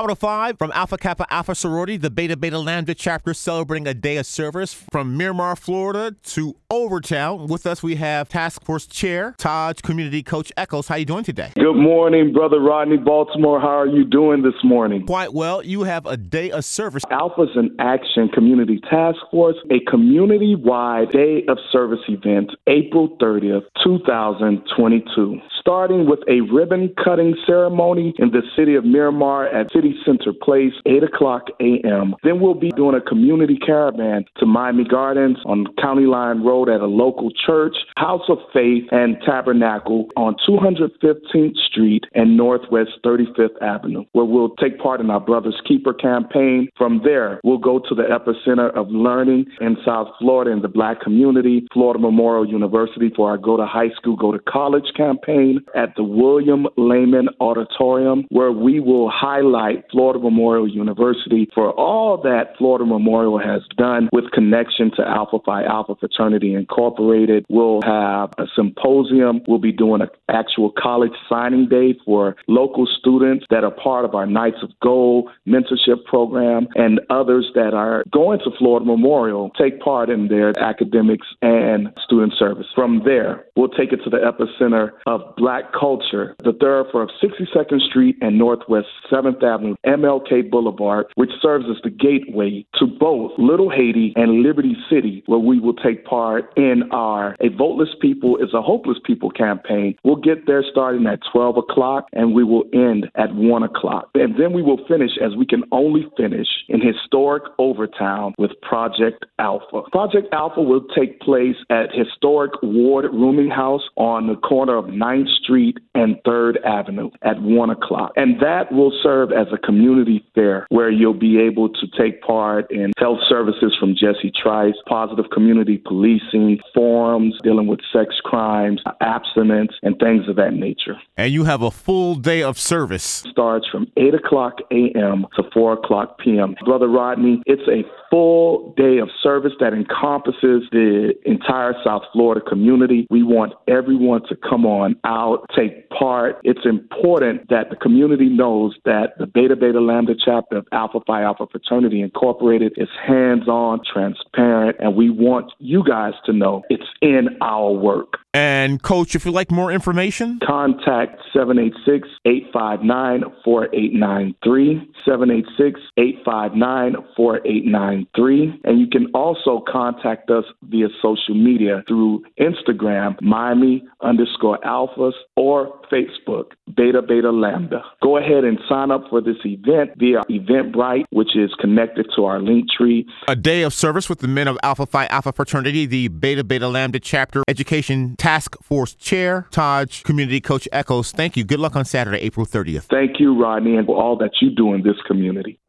How about a five from Alpha Kappa Alpha Sorority, the Beta Beta Lambda chapter celebrating a day of service from Miramar, Florida to Overtown. With us, we have Task Force Chair, Taj, Community Coach Echols. How are you doing today? Good morning, Brother Rodney Baltimore. How are you doing this morning? Quite well. You have a day of service. Alpha's an Action Community Task Force, a community-wide day of service event, April 30th, 2022 starting with a ribbon cutting ceremony in the city of Miramar at City Center Place, 8 o'clock a.m. Then we'll be doing a community caravan to Miami Gardens on County Line Road at a local church, House of Faith, and Tabernacle on 215th Street and Northwest 35th Avenue, where we'll take part in our Brothers Keeper campaign. From there, we'll go to the epicenter of learning in South Florida in the black community, Florida Memorial University for our Go to High School, Go to College campaign at the William Lehman Auditorium, where we will highlight Florida Memorial University for all that Florida Memorial has done with connection to Alpha Phi Alpha Fraternity Incorporated. We'll have a symposium. We'll be doing an actual college signing day for local students that are part of our Knights of Gold mentorship program and others that are going to Florida Memorial take part in their academics and student service. From there, we'll take it to the epicenter of black culture, the thoroughfare of 62nd Street and Northwest 7th Avenue, MLK Boulevard, which serves as the gateway to both Little Haiti and Liberty City, where we will take part in our A Voteless People is a Hopeless People campaign. We'll get there starting at 12 o'clock and we will end at 1 o'clock. And then we will finish as we can only finish in historic Overtown with Project Alpha. Project Alpha will take place at historic Ward Rooming House on the corner of 9th Street and 3rd Avenue at 1 o'clock. And that will serve as a community fair where you'll be able to take part in health services from Jessie Trice, positive community policing, forums dealing with sex crimes, abstinence, and things of that nature. And you have a full day of service. Starts from 8 o'clock a.m. to 4 o'clock p.m. Brother Rodney, it's a full day of service that encompasses the entire South Florida community. We want everyone to come on out, take part. It's important that the community knows that the Beta Beta Lambda chapter of Alpha Phi Alpha Fraternity Incorporated is hands on, transparent, and we want you guys to know it's in our work. And, Coach, if you'd like more information, contact 786 859 4893. 786 859 4893. And you can also contact us via social media through Instagram, Miami underscore alphas, or Facebook, Beta Beta Lambda. Go ahead and sign up for this event via Eventbrite, which is connected to our link tree. A day of service with the men of Alpha Phi Alpha Fraternity, the Beta Beta Lambda Chapter Education Task Force Chair, Taj Community Coach Echols. Thank you. Good luck on Saturday, April 30th. Thank you, Rodney, and for all that you do in this community.